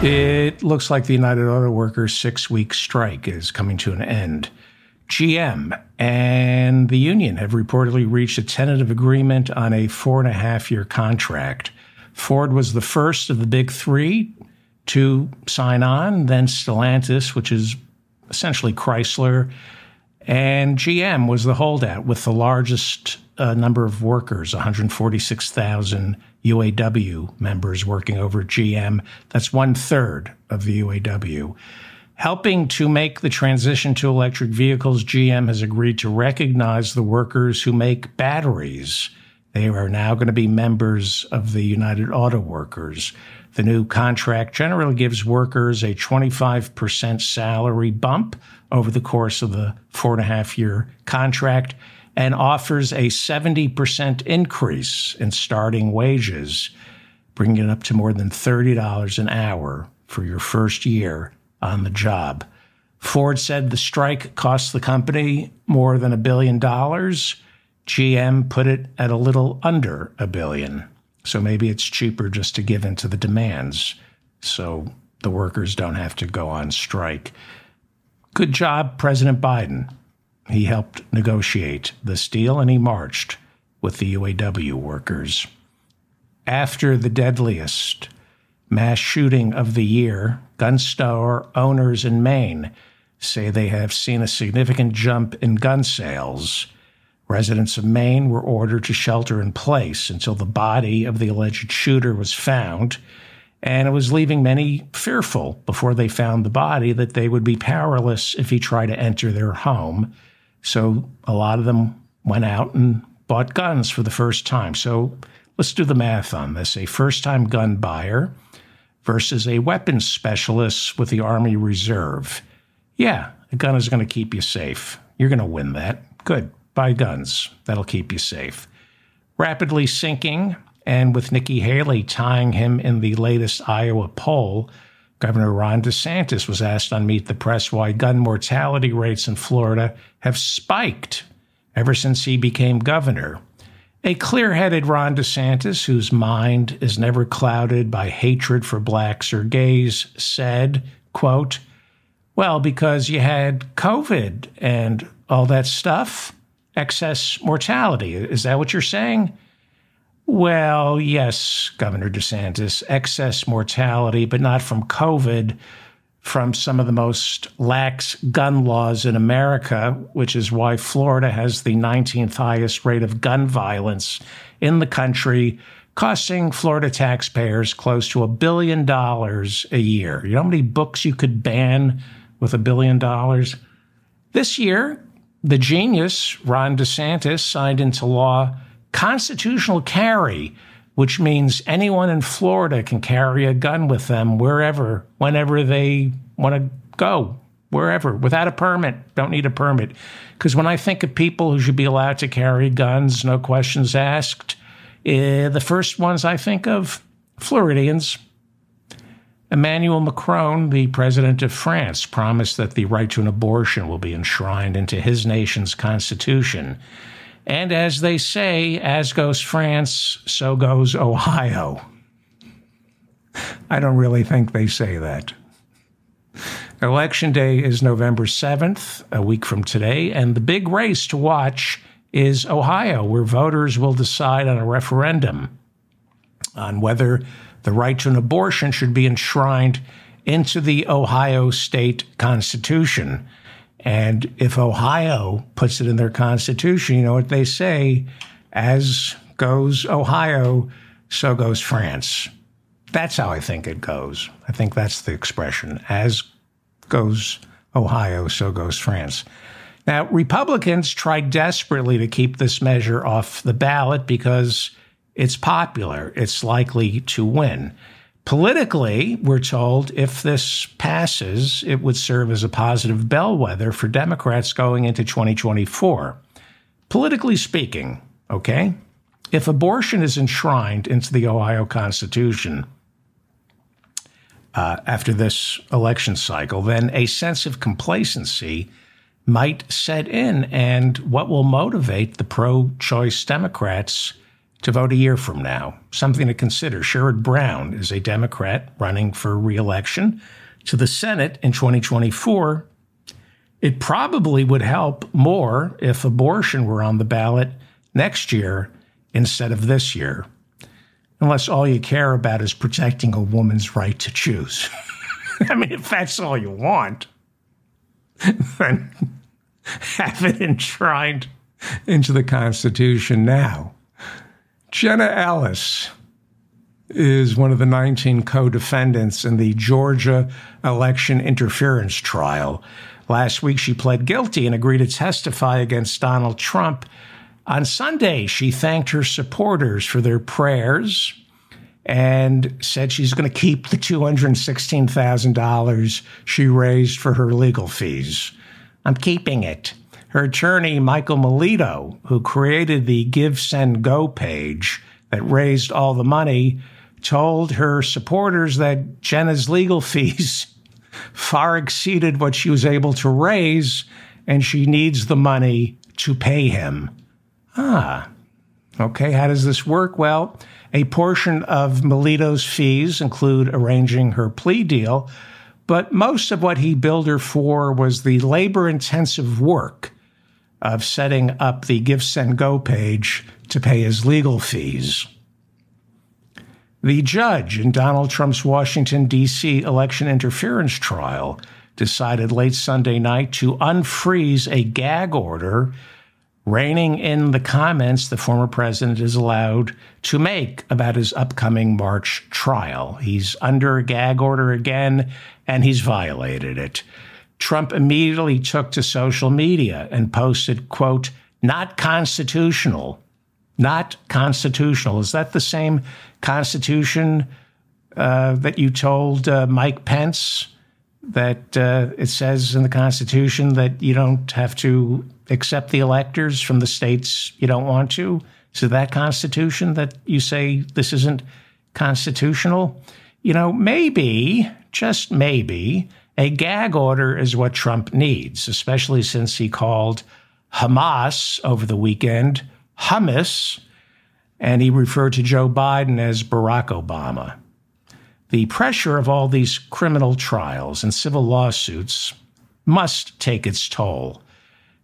It looks like the United Auto Workers six week strike is coming to an end. GM and the union have reportedly reached a tentative agreement on a four and a half year contract. Ford was the first of the big three to sign on, then Stellantis, which is essentially Chrysler, and GM was the holdout with the largest uh, number of workers 146,000 UAW members working over GM. That's one third of the UAW. Helping to make the transition to electric vehicles, GM has agreed to recognize the workers who make batteries. They are now going to be members of the United Auto Workers. The new contract generally gives workers a 25% salary bump over the course of the four and a half year contract and offers a 70% increase in starting wages, bringing it up to more than $30 an hour for your first year on the job. Ford said the strike cost the company more than a billion dollars. GM put it at a little under a billion. So maybe it's cheaper just to give in to the demands so the workers don't have to go on strike. Good job, President Biden. He helped negotiate this deal and he marched with the UAW workers. After the deadliest mass shooting of the year, gun store owners in Maine say they have seen a significant jump in gun sales. Residents of Maine were ordered to shelter in place until the body of the alleged shooter was found, and it was leaving many fearful before they found the body that they would be powerless if he tried to enter their home so a lot of them went out and bought guns for the first time. So let's do the math on this. A first time gun buyer versus a weapons specialist with the Army Reserve. Yeah, a gun is going to keep you safe. You're going to win that. Good. Buy guns. That'll keep you safe. Rapidly sinking, and with Nikki Haley tying him in the latest Iowa poll, Governor Ron DeSantis was asked on Meet the Press why gun mortality rates in Florida have spiked ever since he became governor. A clear headed Ron DeSantis, whose mind is never clouded by hatred for blacks or gays, said, quote, Well, because you had COVID and all that stuff, excess mortality. Is that what you're saying? Well, yes, Governor DeSantis, excess mortality, but not from COVID, from some of the most lax gun laws in America, which is why Florida has the 19th highest rate of gun violence in the country, costing Florida taxpayers close to a billion dollars a year. You know how many books you could ban with a billion dollars? This year, the genius, Ron DeSantis, signed into law constitutional carry, which means anyone in Florida can carry a gun with them wherever, whenever they want to go, wherever, without a permit. Don't need a permit. Because when I think of people who should be allowed to carry guns, no questions asked, uh, the first ones I think of Floridians. Emmanuel Macron, the president of France, promised that the right to an abortion will be enshrined into his nation's constitution. And as they say, as goes France, so goes Ohio. I don't really think they say that. Election day is November 7th, a week from today, and the big race to watch is Ohio, where voters will decide on a referendum on whether the right to an abortion should be enshrined into the Ohio state constitution. And if Ohio puts it in their constitution, you know what they say as goes Ohio, so goes France. That's how I think it goes. I think that's the expression. As goes Ohio, so goes France. Now, Republicans tried desperately to keep this measure off the ballot because it's popular, it's likely to win. Politically, we're told if this passes, it would serve as a positive bellwether for Democrats going into 2024. Politically speaking, okay, if abortion is enshrined into the Ohio Constitution uh, after this election cycle, then a sense of complacency might set in. And what will motivate the pro choice Democrats to vote a year from now. Something to consider. Sherrod Brown is a Democrat running for reelection to the Senate in 2024. It probably would help more if abortion were on the ballot next year instead of this year, unless all you care about is protecting a woman's right to choose. I mean, if that's all you want, then have it enshrined into the Constitution now. Jenna Ellis is one of the 19 co defendants in the Georgia election interference trial. Last week, she pled guilty and agreed to testify against Donald Trump. On Sunday, she thanked her supporters for their prayers and said she's going to keep the $216,000 she raised for her legal fees. I'm keeping it. Her attorney, Michael Melito, who created the Give, Send, Go page that raised all the money, told her supporters that Jenna's legal fees far exceeded what she was able to raise, and she needs the money to pay him. Ah, okay. How does this work? Well, a portion of Melito's fees include arranging her plea deal, but most of what he billed her for was the labor intensive work of setting up the Give Send Go page to pay his legal fees. The judge in Donald Trump's Washington, D.C. election interference trial decided late Sunday night to unfreeze a gag order reining in the comments the former president is allowed to make about his upcoming March trial. He's under a gag order again, and he's violated it. Trump immediately took to social media and posted, quote, not constitutional. Not constitutional. Is that the same constitution uh, that you told uh, Mike Pence that uh, it says in the Constitution that you don't have to accept the electors from the states you don't want to? So that Constitution that you say this isn't constitutional? You know, maybe, just maybe, a gag order is what Trump needs, especially since he called Hamas over the weekend hummus, and he referred to Joe Biden as Barack Obama. The pressure of all these criminal trials and civil lawsuits must take its toll.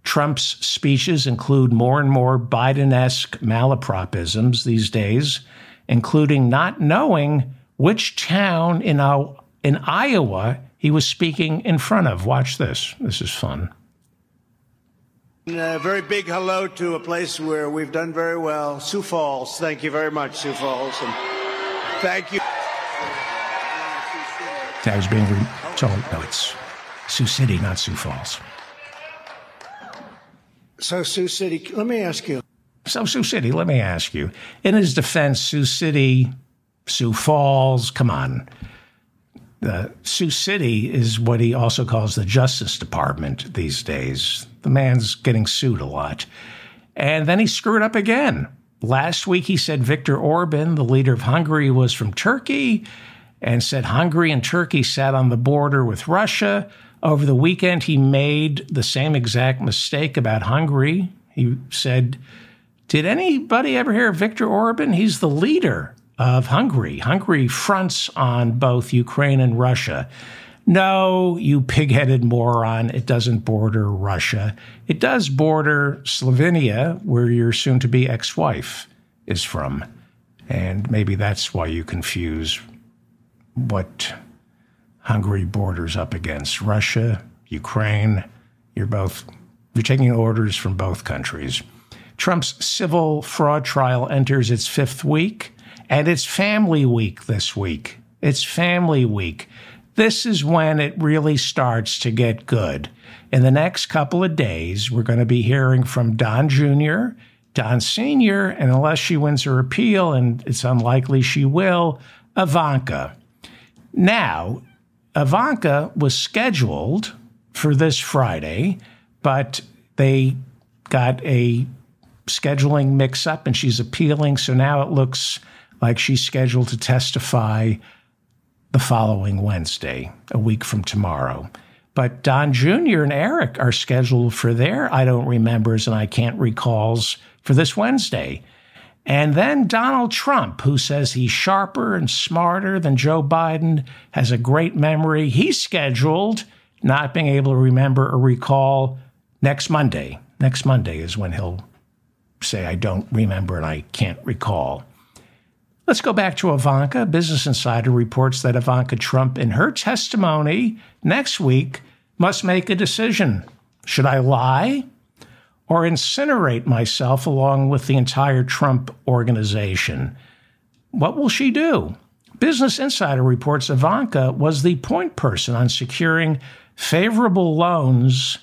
Trump's speeches include more and more Biden esque malapropisms these days, including not knowing which town in, in Iowa he was speaking in front of. Watch this. This is fun. A very big hello to a place where we've done very well, Sioux Falls. Thank you very much, Sioux Falls. And thank you. I was being told, no, it's Sioux City, not Sioux Falls. So, Sioux City, let me ask you. So, Sioux City, let me ask you. In his defense, Sioux City, Sioux Falls, come on. Uh, Sioux City is what he also calls the Justice Department these days. The man's getting sued a lot. And then he screwed up again. Last week, he said Viktor Orban, the leader of Hungary, was from Turkey and said Hungary and Turkey sat on the border with Russia. Over the weekend, he made the same exact mistake about Hungary. He said, Did anybody ever hear of Viktor Orban? He's the leader of Hungary. Hungary fronts on both Ukraine and Russia. No, you pig headed moron, it doesn't border Russia. It does border Slovenia, where your soon to be ex wife is from. And maybe that's why you confuse what Hungary borders up against Russia, Ukraine. You're both, you're taking orders from both countries. Trump's civil fraud trial enters its fifth week. And it's family week this week. It's family week. This is when it really starts to get good. In the next couple of days, we're going to be hearing from Don Jr., Don Sr., and unless she wins her appeal, and it's unlikely she will, Ivanka. Now, Ivanka was scheduled for this Friday, but they got a scheduling mix up and she's appealing. So now it looks like she's scheduled to testify the following Wednesday, a week from tomorrow. But Don Jr. and Eric are scheduled for their I don't remembers and I can't recalls for this Wednesday. And then Donald Trump, who says he's sharper and smarter than Joe Biden, has a great memory. He's scheduled, not being able to remember or recall, next Monday. Next Monday is when he'll say, I don't remember and I can't recall. Let's go back to Ivanka. Business Insider reports that Ivanka Trump, in her testimony next week, must make a decision. Should I lie or incinerate myself along with the entire Trump organization? What will she do? Business Insider reports Ivanka was the point person on securing favorable loans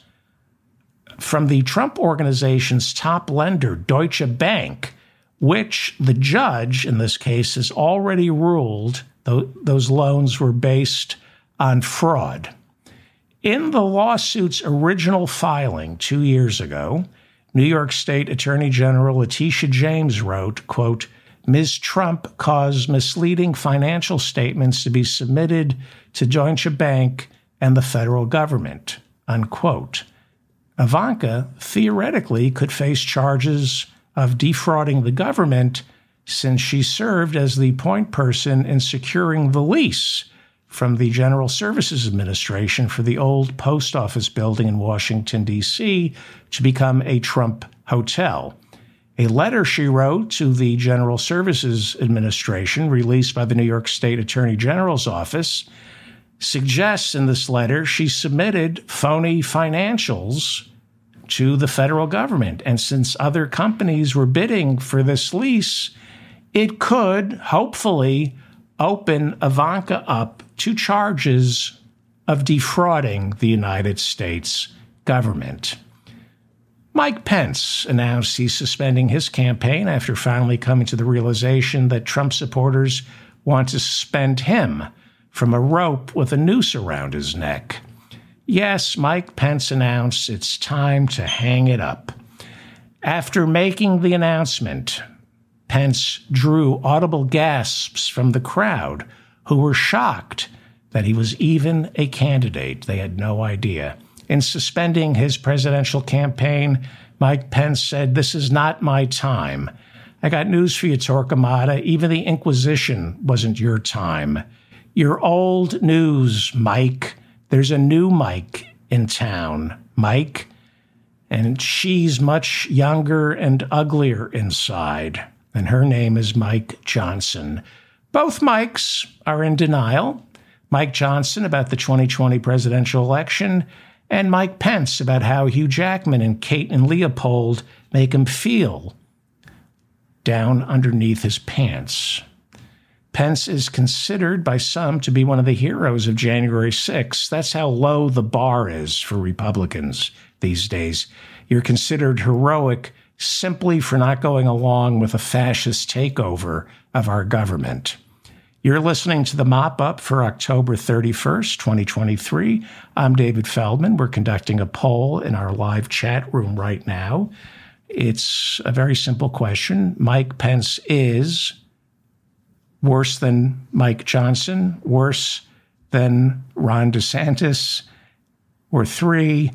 from the Trump organization's top lender, Deutsche Bank which the judge in this case has already ruled those loans were based on fraud. In the lawsuit's original filing two years ago, New York State Attorney General Letitia James wrote, quote, Ms. Trump caused misleading financial statements to be submitted to Deutsche Bank and the federal government, unquote. Ivanka theoretically could face charges of defrauding the government since she served as the point person in securing the lease from the General Services Administration for the old post office building in Washington, D.C., to become a Trump hotel. A letter she wrote to the General Services Administration, released by the New York State Attorney General's office, suggests in this letter she submitted phony financials to the federal government. And since other companies were bidding for this lease, it could hopefully open Ivanka up to charges of defrauding the United States government. Mike Pence announced he's suspending his campaign after finally coming to the realization that Trump supporters want to suspend him from a rope with a noose around his neck. Yes, Mike Pence announced it's time to hang it up. After making the announcement, Pence drew audible gasps from the crowd, who were shocked that he was even a candidate. They had no idea. In suspending his presidential campaign, Mike Pence said, This is not my time. I got news for you, Torquemada. Even the Inquisition wasn't your time. You're old news, Mike. There's a new Mike in town, Mike, and she's much younger and uglier inside, and her name is Mike Johnson. Both Mikes are in denial. Mike Johnson about the 2020 presidential election, and Mike Pence about how Hugh Jackman and Kate and Leopold make him feel down underneath his pants. Pence is considered by some to be one of the heroes of January 6th. That's how low the bar is for Republicans these days. You're considered heroic simply for not going along with a fascist takeover of our government. You're listening to the mop up for October 31st, 2023. I'm David Feldman. We're conducting a poll in our live chat room right now. It's a very simple question. Mike Pence is worse than Mike Johnson, worse than Ron DeSantis, or three,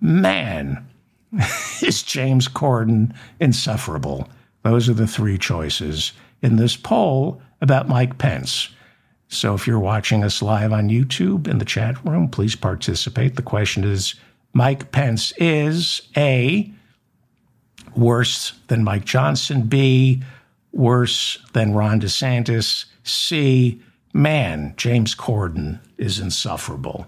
man, is James Corden insufferable? Those are the three choices in this poll about Mike Pence. So if you're watching us live on YouTube in the chat room, please participate. The question is Mike Pence is A, worse than Mike Johnson, B, worse than Ron DeSantis. C, man, James Corden is insufferable.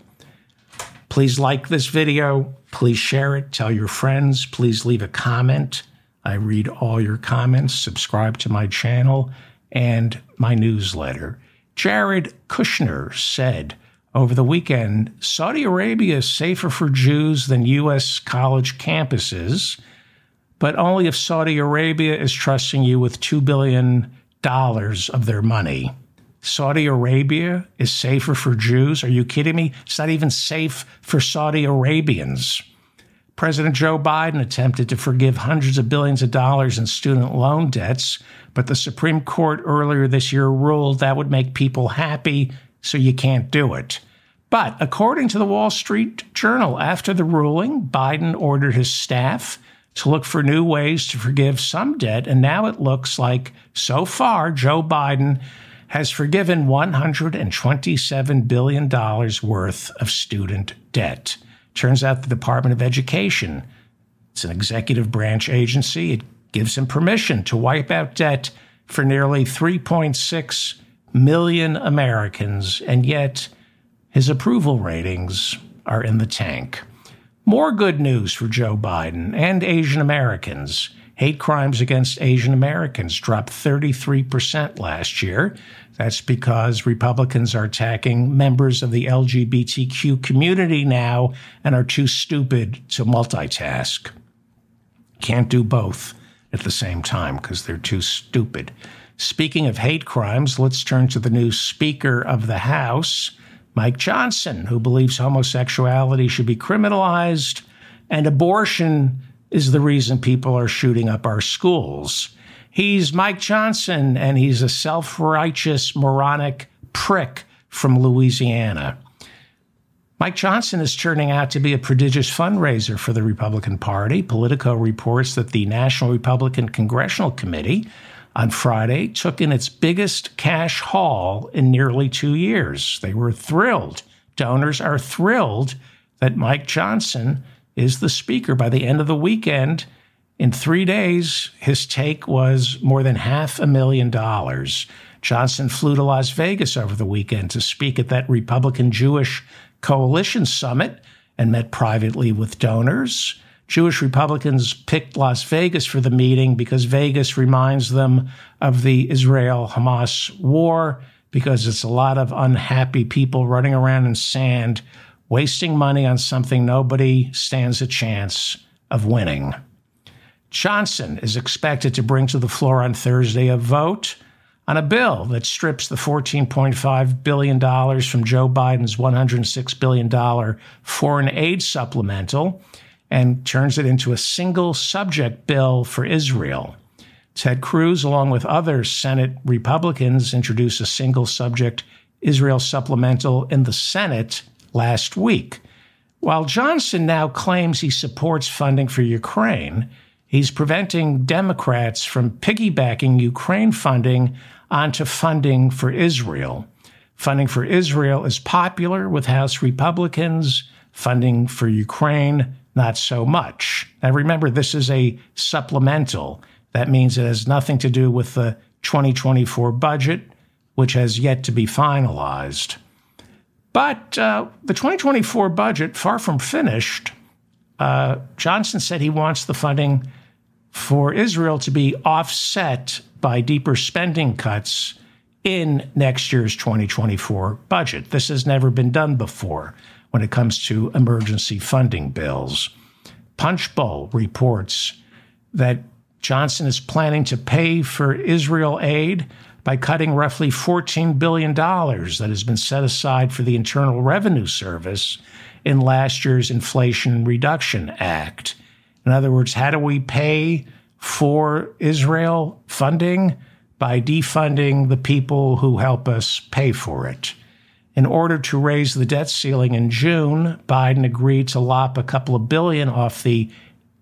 Please like this video. Please share it. Tell your friends. Please leave a comment. I read all your comments. Subscribe to my channel and my newsletter. Jared Kushner said over the weekend Saudi Arabia is safer for Jews than U.S. college campuses but only if Saudi Arabia is trusting you with $2 billion of their money. Saudi Arabia is safer for Jews? Are you kidding me? It's not even safe for Saudi Arabians. President Joe Biden attempted to forgive hundreds of billions of dollars in student loan debts, but the Supreme Court earlier this year ruled that would make people happy, so you can't do it. But according to the Wall Street Journal, after the ruling, Biden ordered his staff to look for new ways to forgive some debt. And now it looks like so far Joe Biden has forgiven $127 billion worth of student debt. Turns out the Department of Education, it's an executive branch agency, it gives him permission to wipe out debt for nearly 3.6 million Americans, and yet his approval ratings are in the tank. More good news for Joe Biden and Asian Americans. Hate crimes against Asian Americans dropped 33% last year. That's because Republicans are attacking members of the LGBTQ community now and are too stupid to multitask. Can't do both at the same time because they're too stupid. Speaking of hate crimes, let's turn to the new Speaker of the House, Mike Johnson, who believes homosexuality should be criminalized and abortion is the reason people are shooting up our schools. He's Mike Johnson, and he's a self righteous, moronic prick from Louisiana. Mike Johnson is turning out to be a prodigious fundraiser for the Republican Party. Politico reports that the National Republican Congressional Committee on Friday took in its biggest cash haul in nearly two years. They were thrilled. Donors are thrilled that Mike Johnson is the speaker. By the end of the weekend, in three days, his take was more than half a million dollars. Johnson flew to Las Vegas over the weekend to speak at that Republican Jewish Coalition Summit and met privately with donors. Jewish Republicans picked Las Vegas for the meeting because Vegas reminds them of the Israel Hamas war, because it's a lot of unhappy people running around in sand, wasting money on something nobody stands a chance of winning. Johnson is expected to bring to the floor on Thursday a vote on a bill that strips the $14.5 billion from Joe Biden's $106 billion foreign aid supplemental and turns it into a single subject bill for Israel. Ted Cruz, along with other Senate Republicans, introduced a single subject Israel supplemental in the Senate last week. While Johnson now claims he supports funding for Ukraine, he's preventing Democrats from piggybacking Ukraine funding onto funding for Israel. Funding for Israel is popular with House Republicans. Funding for Ukraine not so much. Now remember, this is a supplemental. That means it has nothing to do with the 2024 budget, which has yet to be finalized. But uh, the 2024 budget, far from finished, uh, Johnson said he wants the funding for Israel to be offset by deeper spending cuts in next year's 2024 budget. This has never been done before when it comes to emergency funding bills. Punchbowl reports that Johnson is planning to pay for Israel aid by cutting roughly $14 billion that has been set aside for the Internal Revenue Service in last year's Inflation Reduction Act. In other words, how do we pay for Israel funding? By defunding the people who help us pay for it. In order to raise the debt ceiling in June, Biden agreed to lop a couple of billion off the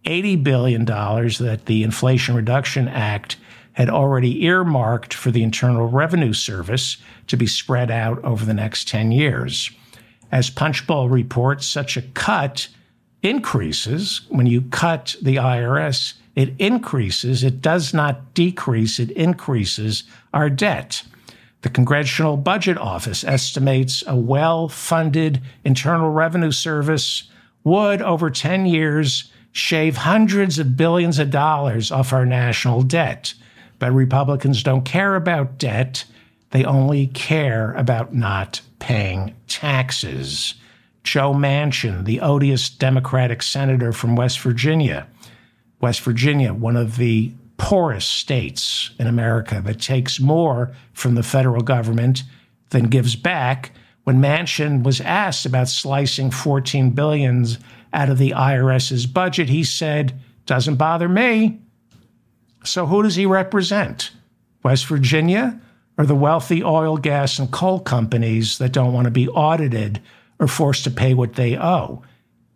$80 billion that the Inflation Reduction Act had already earmarked for the Internal Revenue Service to be spread out over the next 10 years. As Punchbowl reports, such a cut increases. When you cut the IRS, it increases. It does not decrease, it increases our debt. The Congressional Budget Office estimates a well funded Internal Revenue Service would, over 10 years, shave hundreds of billions of dollars off our national debt. But Republicans don't care about debt, they only care about not paying taxes. Joe Manchin, the odious Democratic senator from West Virginia, West Virginia, one of the poorest states in America that takes more from the federal government than gives back. When Manchin was asked about slicing 14 billions out of the IRS's budget, he said, "Doesn't bother me." So who does he represent? West Virginia or the wealthy oil, gas, and coal companies that don't want to be audited or forced to pay what they owe?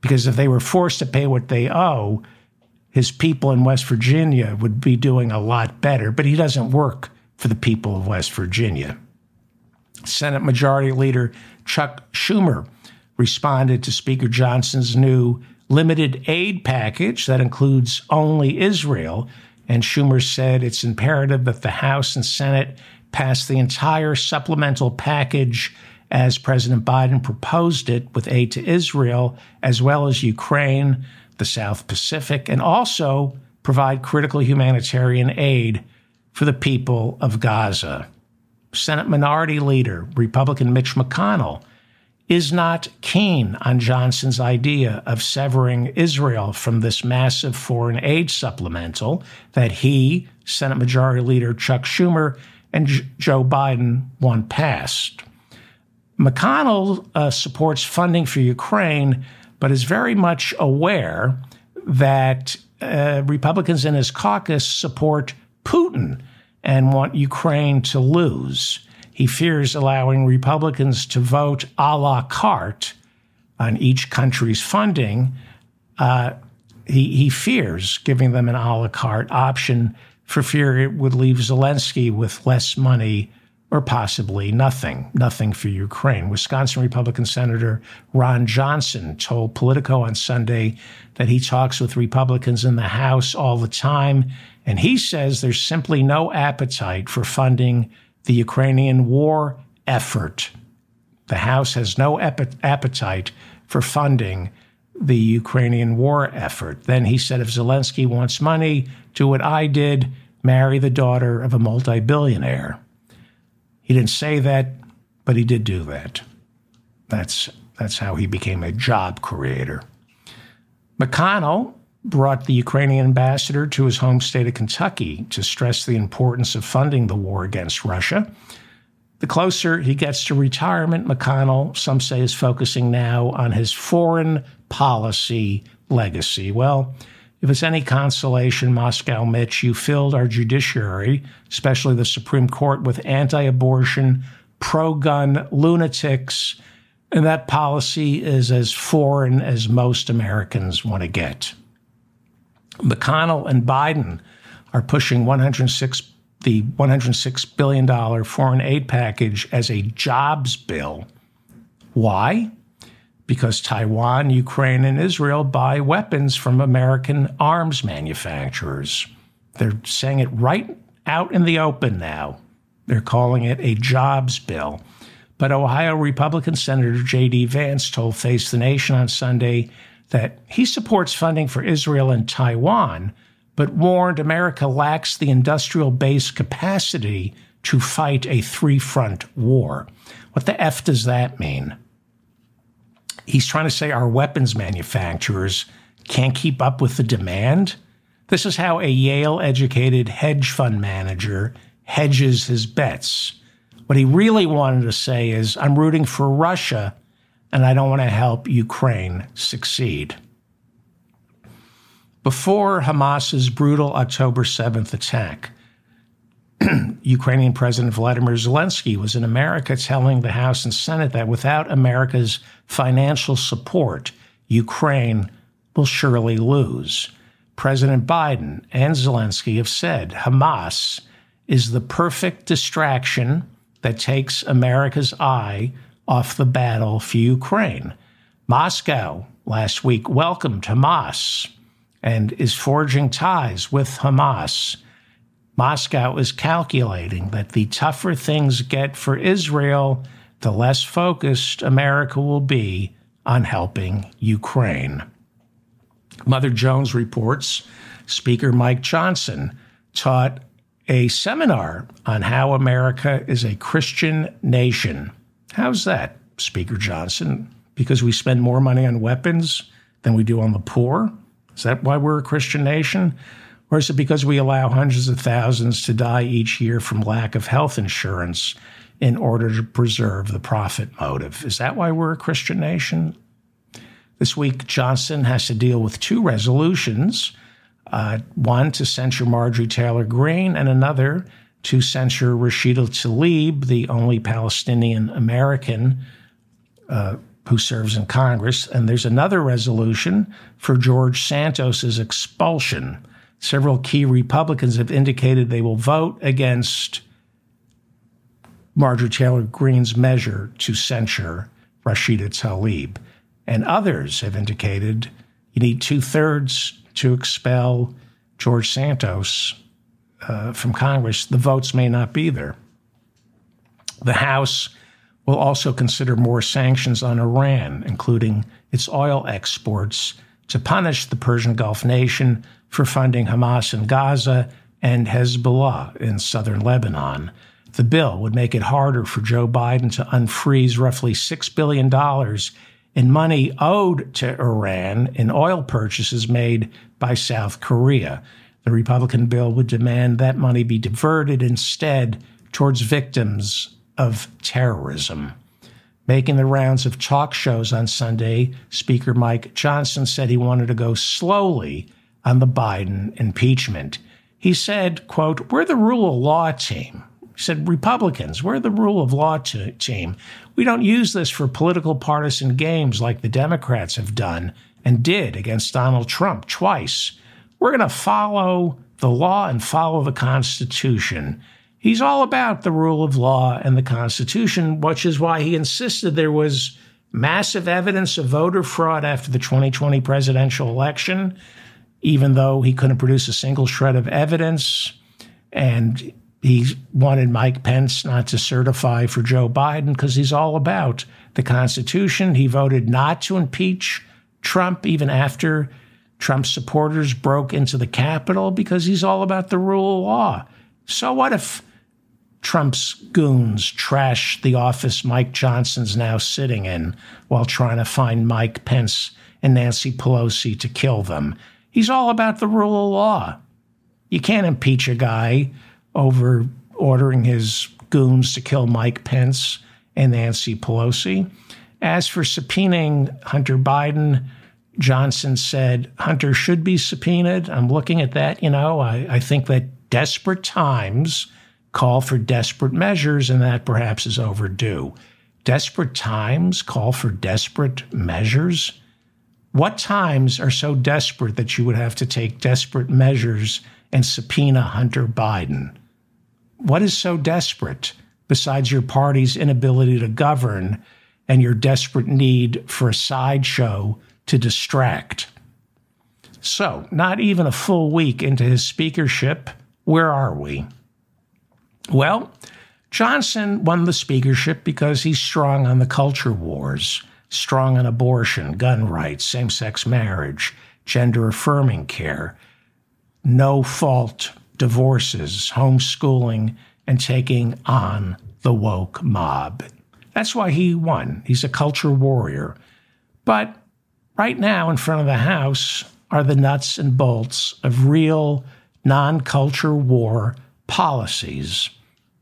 Because if they were forced to pay what they owe, his people in West Virginia would be doing a lot better, but he doesn't work for the people of West Virginia. Senate Majority Leader Chuck Schumer responded to Speaker Johnson's new limited aid package that includes only Israel. And Schumer said it's imperative that the House and Senate pass the entire supplemental package as President Biden proposed it with aid to Israel, as well as Ukraine, the South Pacific, and also provide critical humanitarian aid for the people of Gaza. Senate Minority Leader, Republican Mitch McConnell, is not keen on Johnson's idea of severing Israel from this massive foreign aid supplemental that he, Senate Majority Leader Chuck Schumer, and J- Joe Biden want passed. McConnell uh, supports funding for Ukraine, but is very much aware that uh, Republicans in his caucus support Putin and want Ukraine to lose. He fears allowing Republicans to vote a la carte on each country's funding. Uh, he, he fears giving them an a la carte option for fear it would leave Zelensky with less money or possibly nothing, nothing for Ukraine. Wisconsin Republican Senator Ron Johnson told Politico on Sunday that he talks with Republicans in the House all the time, and he says there's simply no appetite for funding the Ukrainian war effort. The House has no appetite for funding the Ukrainian war effort. Then he said if Zelensky wants money, do what I did marry the daughter of a multi billionaire. He didn't say that, but he did do that. That's, that's how he became a job creator. McConnell brought the Ukrainian ambassador to his home state of Kentucky to stress the importance of funding the war against Russia. The closer he gets to retirement, McConnell, some say, is focusing now on his foreign policy legacy. Well, if it's any consolation, Moscow Mitch, you filled our judiciary, especially the Supreme Court, with anti abortion, pro gun lunatics. And that policy is as foreign as most Americans want to get. McConnell and Biden are pushing 106 the 106 billion dollar foreign aid package as a jobs bill. Why? Because Taiwan, Ukraine, and Israel buy weapons from American arms manufacturers. They're saying it right out in the open now. They're calling it a jobs bill. But Ohio Republican Senator J.D. Vance told Face the Nation on Sunday that he supports funding for Israel and Taiwan, but warned America lacks the industrial base capacity to fight a three front war. What the F does that mean? He's trying to say our weapons manufacturers can't keep up with the demand. This is how a Yale educated hedge fund manager hedges his bets. What he really wanted to say is, I'm rooting for Russia and I don't want to help Ukraine succeed. Before Hamas's brutal October 7th attack, Ukrainian President Vladimir Zelensky was in America telling the House and Senate that without America's financial support, Ukraine will surely lose. President Biden and Zelensky have said Hamas is the perfect distraction that takes America's eye off the battle for Ukraine. Moscow last week welcomed Hamas and is forging ties with Hamas. Moscow is calculating that the tougher things get for Israel, the less focused America will be on helping Ukraine. Mother Jones reports Speaker Mike Johnson taught a seminar on how America is a Christian nation. How's that, Speaker Johnson? Because we spend more money on weapons than we do on the poor? Is that why we're a Christian nation? Or is it because we allow hundreds of thousands to die each year from lack of health insurance in order to preserve the profit motive? Is that why we're a Christian nation? This week, Johnson has to deal with two resolutions uh, one to censure Marjorie Taylor Greene, and another to censure Rashida Tlaib, the only Palestinian American uh, who serves in Congress, and there's another resolution for George Santos's expulsion. Several key Republicans have indicated they will vote against Marjorie Taylor Greene's measure to censure Rashida Tlaib. And others have indicated you need two thirds to expel George Santos uh, from Congress. The votes may not be there. The House will also consider more sanctions on Iran, including its oil exports, to punish the Persian Gulf nation for funding Hamas in Gaza and Hezbollah in southern Lebanon. The bill would make it harder for Joe Biden to unfreeze roughly $6 billion in money owed to Iran in oil purchases made by South Korea. The Republican bill would demand that money be diverted instead towards victims of terrorism. Making the rounds of talk shows on Sunday, Speaker Mike Johnson said he wanted to go slowly on the Biden impeachment. He said, quote, We're the rule of law team. He said, Republicans, we're the rule of law team. We don't use this for political partisan games like the Democrats have done and did against Donald Trump twice. We're going to follow the law and follow the Constitution. He's all about the rule of law and the Constitution, which is why he insisted there was massive evidence of voter fraud after the 2020 presidential election, even though he couldn't produce a single shred of evidence. And he wanted Mike Pence not to certify for Joe Biden because he's all about the Constitution. He voted not to impeach Trump even after Trump's supporters broke into the Capitol because he's all about the rule of law. So what if Trump's goons trash the office Mike Johnson's now sitting in while trying to find Mike Pence and Nancy Pelosi to kill them. He's all about the rule of law. You can't impeach a guy over ordering his goons to kill Mike Pence and Nancy Pelosi. As for subpoenaing Hunter Biden, Johnson said Hunter should be subpoenaed. I'm looking at that. You know, I, I think that desperate times call for desperate measures, and that perhaps is overdue. Desperate times call for desperate measures. What times are so desperate that you would have to take desperate measures and subpoena Hunter Biden? What is so desperate besides your party's inability to govern and your desperate need for a sideshow to distract? So, not even a full week into his speakership, where are we? Well, Johnson won the speakership because he's strong on the culture wars, strong on abortion, gun rights, same sex marriage, gender affirming care, no fault divorces, homeschooling, and taking on the woke mob. That's why he won. He's a culture warrior. But right now, in front of the House, are the nuts and bolts of real non culture war policies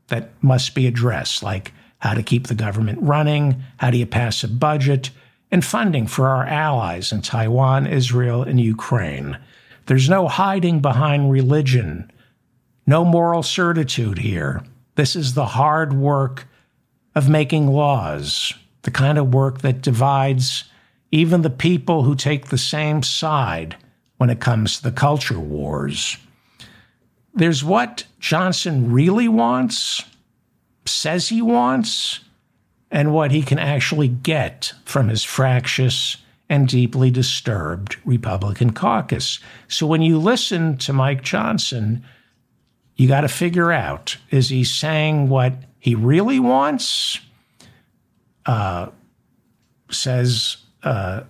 that must be addressed, like how to keep the government running, how do you pass a budget, and funding for our allies in Taiwan, Israel, and Ukraine. There's no hiding behind religion, no moral certitude here. This is the hard work of making laws, the kind of work that divides even the people who take the same side when it comes to the culture wars. There's what Johnson really wants, says he wants, and what he can actually get from his fractious and deeply disturbed Republican caucus. So when you listen to Mike Johnson, you got to figure out is he saying what he really wants? Uh, says uh,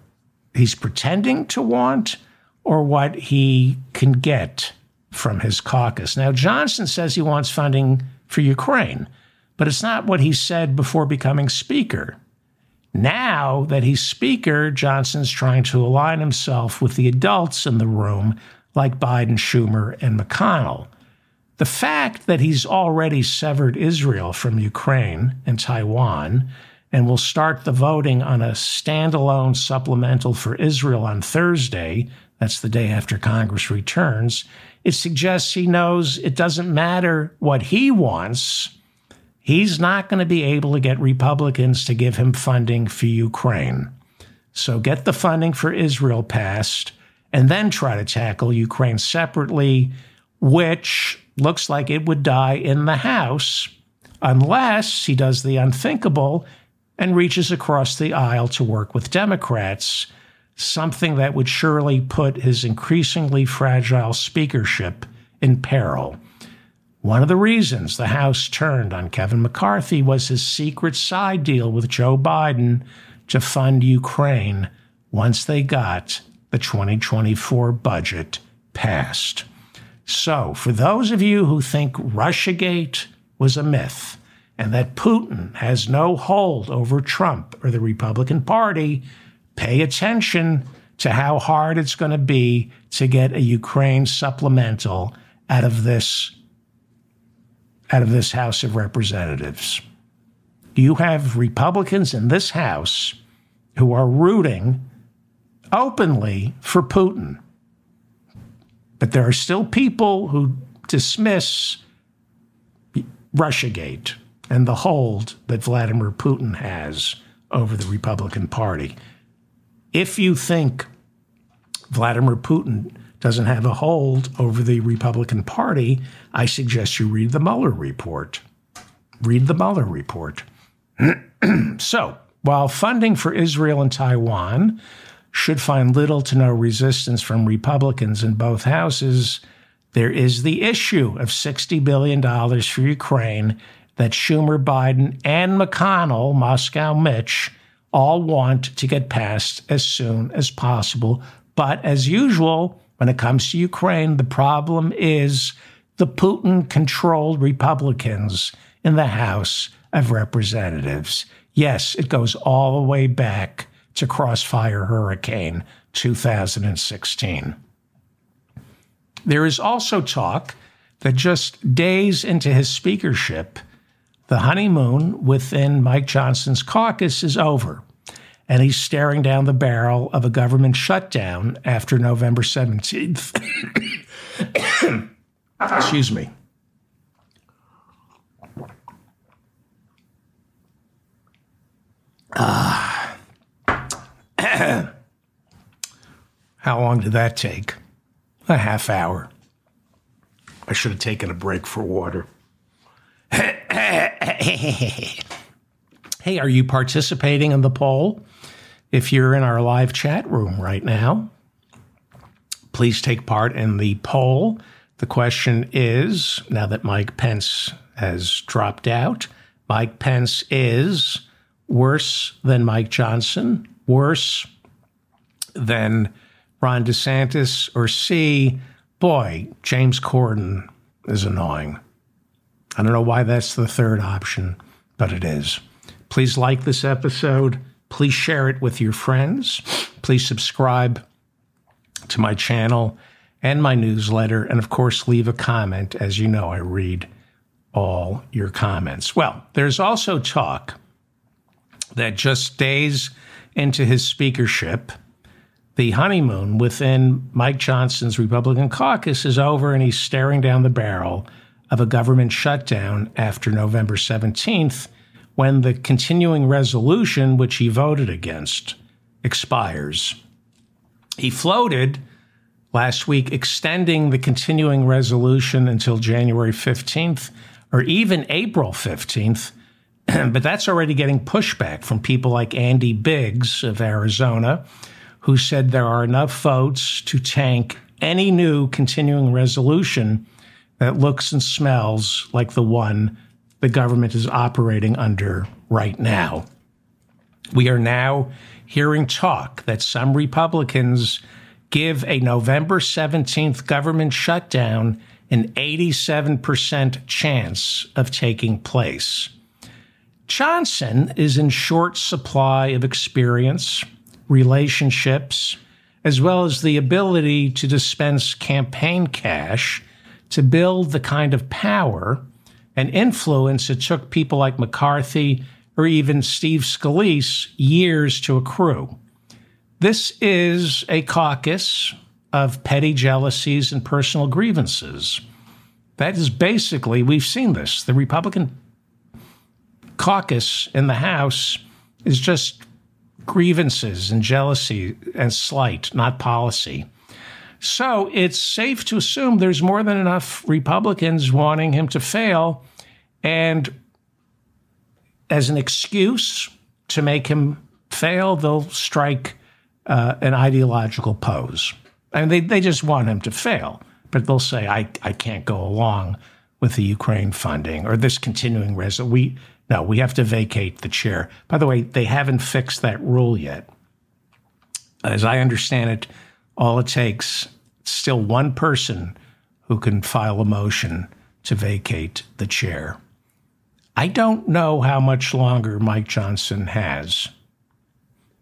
he's pretending to want, or what he can get from his caucus. Now, Johnson says he wants funding for Ukraine, but it's not what he said before becoming Speaker. Now that he's Speaker, Johnson's trying to align himself with the adults in the room, like Biden, Schumer, and McConnell. The fact that he's already severed Israel from Ukraine and Taiwan and will start the voting on a standalone supplemental for Israel on Thursday, that's the day after Congress returns, it suggests he knows it doesn't matter what he wants he's not going to be able to get Republicans to give him funding for Ukraine. So get the funding for Israel passed and then try to tackle Ukraine separately, which looks like it would die in the House unless he does the unthinkable and reaches across the aisle to work with Democrats, something that would surely put his increasingly fragile speakership in peril. One of the reasons the House turned on Kevin McCarthy was his secret side deal with Joe Biden to fund Ukraine once they got the 2024 budget passed. So, for those of you who think Russiagate was a myth and that Putin has no hold over Trump or the Republican Party, pay attention to how hard it's going to be to get a Ukraine supplemental out of this out of this House of Representatives. You have Republicans in this House who are rooting openly for Putin. But there are still people who dismiss Russiagate and the hold that Vladimir Putin has over the Republican Party. If you think Vladimir Putin doesn't have a hold over the Republican Party, I suggest you read the Mueller report. Read the Mueller report. so, while funding for Israel and Taiwan should find little to no resistance from Republicans in both houses, there is the issue of $60 billion for Ukraine that Schumer, Biden, and McConnell, Moscow Mitch, all want to get passed as soon as possible. But as usual, when it comes to Ukraine, the problem is the Putin controlled Republicans in the House of Representatives. Yes, it goes all the way back to Crossfire Hurricane 2016. There is also talk that just days into his speakership, the honeymoon within Mike Johnson's caucus is over and he's staring down the barrel of a government shutdown after November 17th. Excuse me. Uh, how long did that take? A half hour. I should have taken a break for water. hey, are you participating in the poll? If you're in our live chat room right now, please take part in the poll. The question is now that Mike Pence has dropped out, Mike Pence is worse than Mike Johnson, worse than Ron DeSantis, or C, boy, James Corden is annoying. I don't know why that's the third option, but it is. Please like this episode. Please share it with your friends. Please subscribe to my channel and my newsletter. And of course, leave a comment. As you know, I read all your comments. Well, there's also talk that just days into his speakership, the honeymoon within Mike Johnson's Republican caucus is over and he's staring down the barrel of a government shutdown after November 17th when the continuing resolution, which he voted against, expires. He floated last week extending the continuing resolution until January 15th or even April 15th. but that's already getting pushback from people like Andy Biggs of Arizona, who said there are enough votes to tank any new continuing resolution that looks and smells like the one the government is operating under right now. We are now hearing talk that some Republicans give a November 17th government shutdown an 87% chance of taking place. Johnson is in short supply of experience, relationships, as well as the ability to dispense campaign cash to build the kind of power and influence it took people like McCarthy or even Steve Scalise years to accrue. This is a caucus of petty jealousies and personal grievances. That is basically, we've seen this. The Republican caucus in the House is just grievances and jealousy and slight, not policy. So it's safe to assume there's more than enough Republicans wanting him to fail. And as an excuse to make him fail, they'll strike uh, an ideological pose. And they, they just want him to fail, but they'll say, I, I can't go along with the Ukraine funding or this continuing resolution. We, no, we have to vacate the chair. By the way, they haven't fixed that rule yet. As I understand it, all it takes still one person who can file a motion to vacate the chair. I don't know how much longer Mike Johnson has.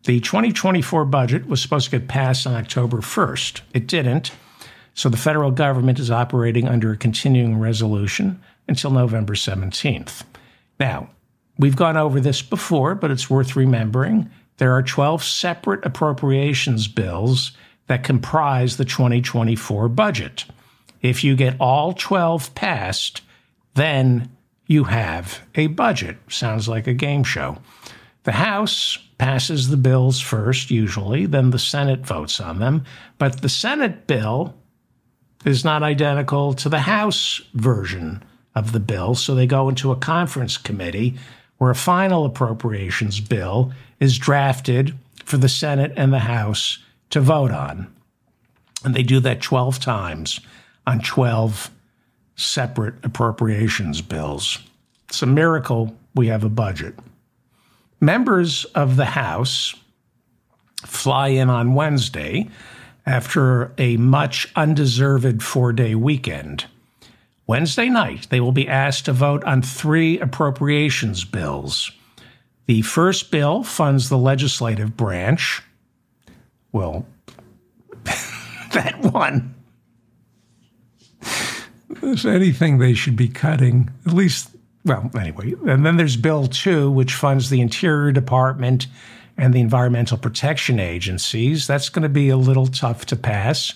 The 2024 budget was supposed to get passed on October 1st. It didn't. So the federal government is operating under a continuing resolution until November 17th. Now, we've gone over this before, but it's worth remembering. There are 12 separate appropriations bills that comprise the 2024 budget. If you get all 12 passed, then you have a budget. Sounds like a game show. The House passes the bills first, usually, then the Senate votes on them. But the Senate bill is not identical to the House version of the bill, so they go into a conference committee where a final appropriations bill is drafted for the Senate and the House to vote on. And they do that 12 times on 12 separate appropriations bills. It's a miracle we have a budget. Members of the House fly in on Wednesday after a much undeserved four day weekend. Wednesday night, they will be asked to vote on three appropriations bills. The first bill funds the legislative branch. Well, that one. If anything, they should be cutting, at least, well, anyway. And then there's Bill 2, which funds the Interior Department and the Environmental Protection Agencies. That's going to be a little tough to pass.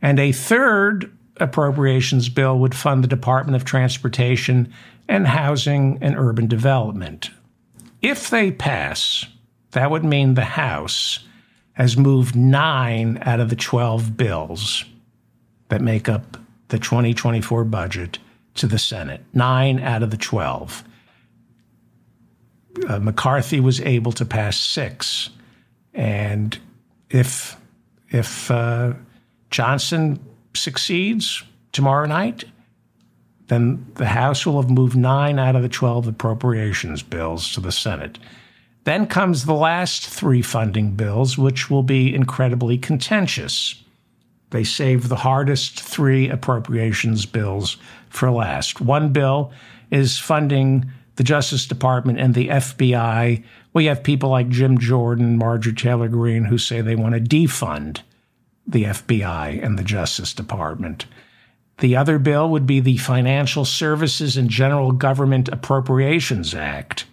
And a third appropriations bill would fund the Department of Transportation and Housing and Urban Development. If they pass, that would mean the House has moved nine out of the 12 bills that make up the 2024 budget to the Senate. Nine out of the 12 uh, McCarthy was able to pass six, and if if uh, Johnson succeeds tomorrow night, then the House will have moved nine out of the 12 appropriations bills to the Senate. Then comes the last three funding bills, which will be incredibly contentious. They save the hardest three appropriations bills for last. One bill is funding the Justice Department and the FBI. We have people like Jim Jordan, Marjorie Taylor Greene, who say they want to defund the FBI and the Justice Department. The other bill would be the Financial Services and General Government Appropriations Act.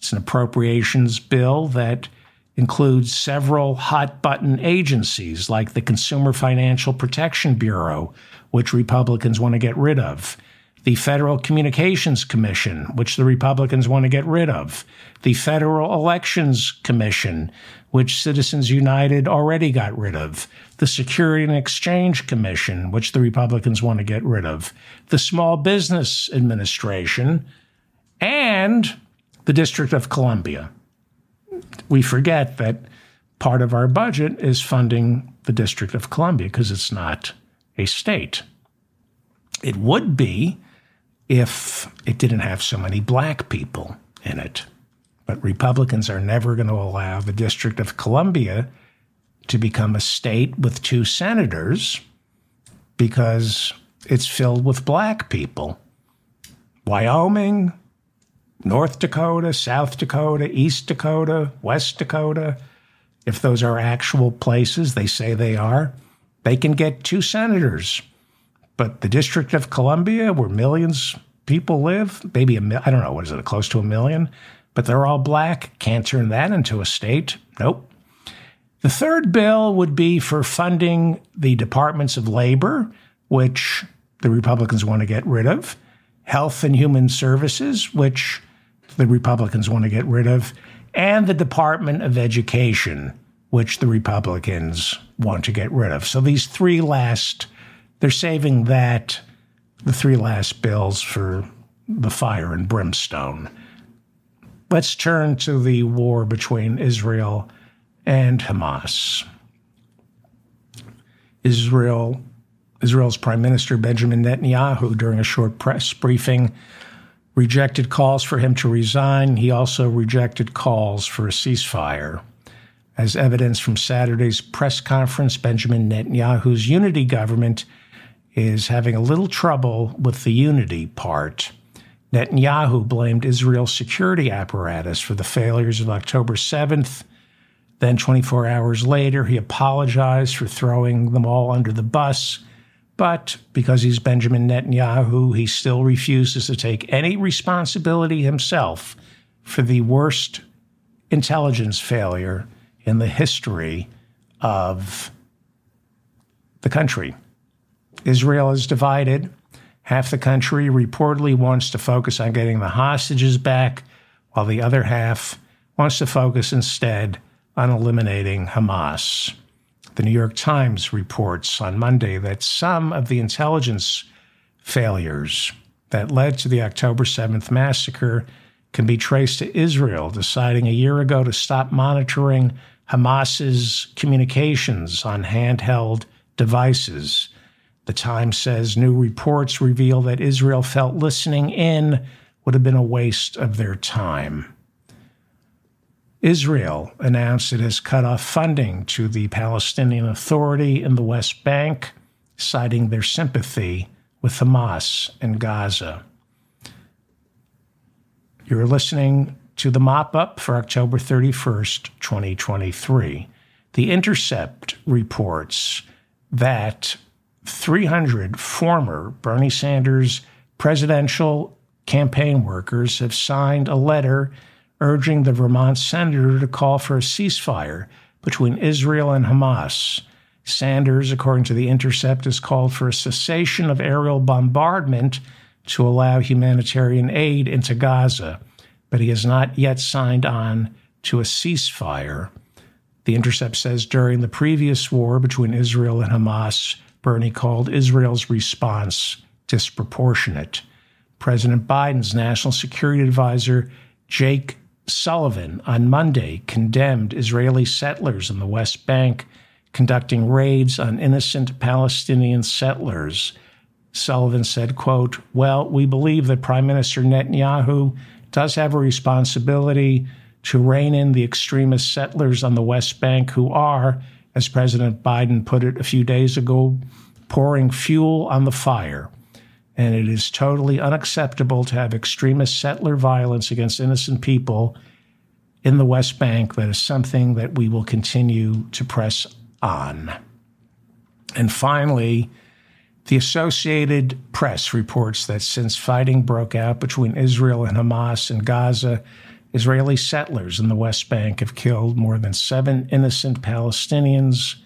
It's an appropriations bill that includes several hot button agencies like the Consumer Financial Protection Bureau, which Republicans want to get rid of the Federal Communications Commission, which the Republicans want to get rid of, the Federal Elections Commission, which Citizens United already got rid of, the Security and Exchange Commission, which the Republicans want to get rid of, the Small Business Administration, and the District of Columbia. We forget that part of our budget is funding the District of Columbia because it's not a state. It would be if it didn't have so many black people in it. But Republicans are never going to allow the District of Columbia to become a state with two senators because it's filled with black people. Wyoming, North Dakota, South Dakota, East Dakota, West Dakota, if those are actual places, they say they are, they can get two senators but the District of Columbia, where millions people live, maybe a mil- I don't know what is it, close to a million, but they're all black. Can't turn that into a state. Nope. The third bill would be for funding the departments of labor, which the Republicans want to get rid of, health and human services, which the Republicans want to get rid of, and the Department of Education, which the Republicans want to get rid of. So these three last, they're saving that, the three last bills for the fire and brimstone. Let's turn to the war between Israel and Hamas. Israel Israel's Prime Minister Benjamin Netanyahu, during a short press briefing, rejected calls for him to resign. He also rejected calls for a ceasefire. As evidence from Saturday's press conference, Benjamin Netanyahu's unity government is having a little trouble with the unity part. Netanyahu blamed Israel's security apparatus for the failures of October 7th. Then, 24 hours later, he apologized for throwing them all under the bus. But because he's Benjamin Netanyahu, he still refuses to take any responsibility himself for the worst intelligence failure in the history of the country. Israel is divided. Half the country reportedly wants to focus on getting the hostages back, while the other half wants to focus instead on eliminating Hamas. The New York Times reports on Monday that some of the intelligence failures that led to the October 7th massacre can be traced to Israel deciding a year ago to stop monitoring Hamas's communications on handheld devices the Times says new reports reveal that Israel felt listening in would have been a waste of their time. Israel announced it has cut off funding to the Palestinian Authority in the West Bank, citing their sympathy with Hamas in Gaza. You're listening to the mop up for October 31st, 2023. The Intercept reports that 300 former Bernie Sanders presidential campaign workers have signed a letter urging the Vermont senator to call for a ceasefire between Israel and Hamas. Sanders, according to The Intercept, has called for a cessation of aerial bombardment to allow humanitarian aid into Gaza, but he has not yet signed on to a ceasefire. The Intercept says during the previous war between Israel and Hamas, Bernie called Israel's response disproportionate. President Biden's national security advisor, Jake Sullivan, on Monday condemned Israeli settlers in the West Bank conducting raids on innocent Palestinian settlers. Sullivan said, quote, Well, we believe that Prime Minister Netanyahu does have a responsibility to rein in the extremist settlers on the West Bank who are, as President Biden put it a few days ago, pouring fuel on the fire. And it is totally unacceptable to have extremist settler violence against innocent people in the West Bank. That is something that we will continue to press on. And finally, the Associated Press reports that since fighting broke out between Israel and Hamas in Gaza, Israeli settlers in the West Bank have killed more than seven innocent Palestinians.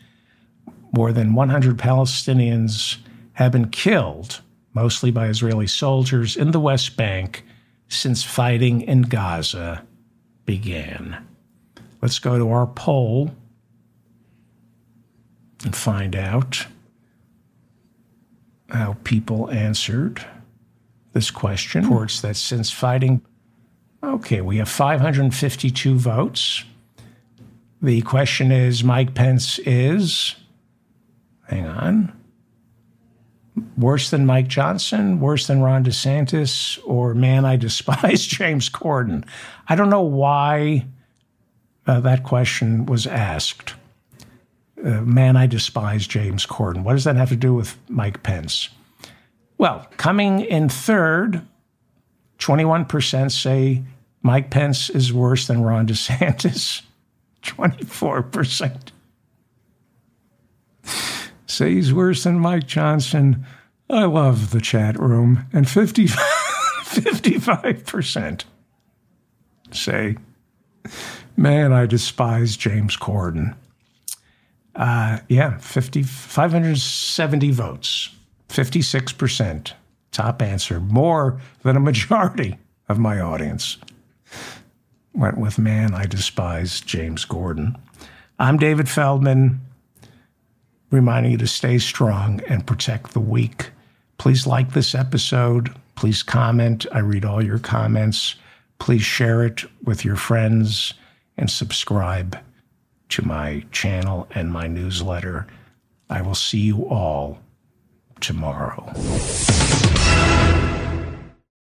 More than 100 Palestinians have been killed, mostly by Israeli soldiers, in the West Bank since fighting in Gaza began. Let's go to our poll and find out how people answered this question. Reports that since fighting Okay, we have 552 votes. The question is Mike Pence is, hang on, worse than Mike Johnson, worse than Ron DeSantis, or man, I despise James Corden. I don't know why uh, that question was asked. Uh, man, I despise James Corden. What does that have to do with Mike Pence? Well, coming in third, 21% say Mike Pence is worse than Ron DeSantis, 24%. Say he's worse than Mike Johnson. I love the chat room. And 50, 55% say, man, I despise James Corden. Uh, yeah, 50, 570 votes, 56%. Top answer, more than a majority of my audience. Went with Man I Despise, James Corden. I'm David Feldman, reminding you to stay strong and protect the weak. Please like this episode. Please comment. I read all your comments. Please share it with your friends and subscribe to my channel and my newsletter. I will see you all tomorrow.